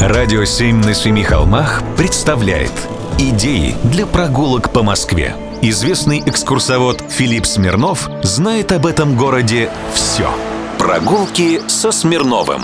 Радио «Семь на семи холмах» представляет Идеи для прогулок по Москве. Известный экскурсовод Филипп Смирнов знает об этом городе все. Прогулки со Смирновым.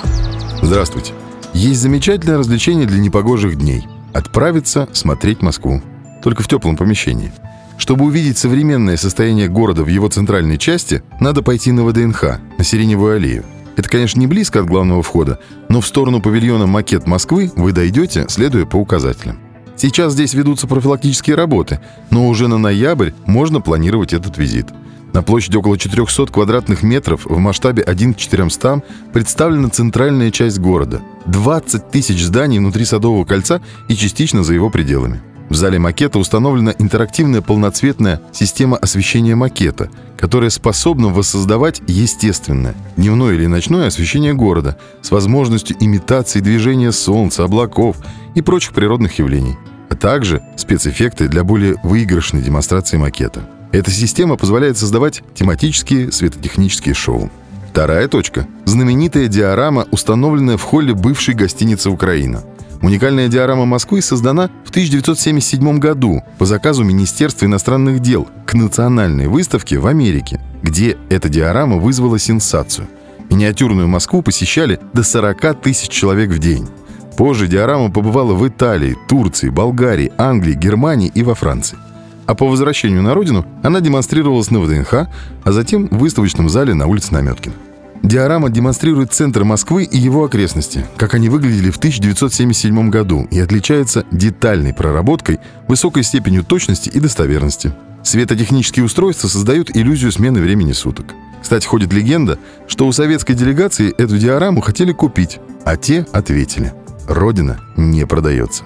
Здравствуйте. Есть замечательное развлечение для непогожих дней – отправиться смотреть Москву. Только в теплом помещении. Чтобы увидеть современное состояние города в его центральной части, надо пойти на ВДНХ, на Сиреневую аллею. Это, конечно, не близко от главного входа, но в сторону павильона «Макет Москвы» вы дойдете, следуя по указателям. Сейчас здесь ведутся профилактические работы, но уже на ноябрь можно планировать этот визит. На площади около 400 квадратных метров в масштабе 1 к 400 представлена центральная часть города. 20 тысяч зданий внутри Садового кольца и частично за его пределами. В зале макета установлена интерактивная полноцветная система освещения макета, которая способна воссоздавать естественное, дневное или ночное освещение города с возможностью имитации движения солнца, облаков и прочих природных явлений, а также спецэффекты для более выигрышной демонстрации макета. Эта система позволяет создавать тематические светотехнические шоу. Вторая точка – знаменитая диорама, установленная в холле бывшей гостиницы «Украина». Уникальная диорама Москвы создана в 1977 году по заказу Министерства иностранных дел к национальной выставке в Америке, где эта диорама вызвала сенсацию. Миниатюрную Москву посещали до 40 тысяч человек в день. Позже диорама побывала в Италии, Турции, Болгарии, Англии, Германии и во Франции. А по возвращению на родину она демонстрировалась на ВДНХ, а затем в выставочном зале на улице Наметкина. Диорама демонстрирует центр Москвы и его окрестности, как они выглядели в 1977 году, и отличается детальной проработкой, высокой степенью точности и достоверности. Светотехнические устройства создают иллюзию смены времени суток. Кстати, ходит легенда, что у советской делегации эту диораму хотели купить, а те ответили – Родина не продается.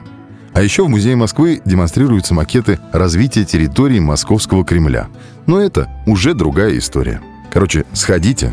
А еще в Музее Москвы демонстрируются макеты развития территории Московского Кремля. Но это уже другая история. Короче, сходите,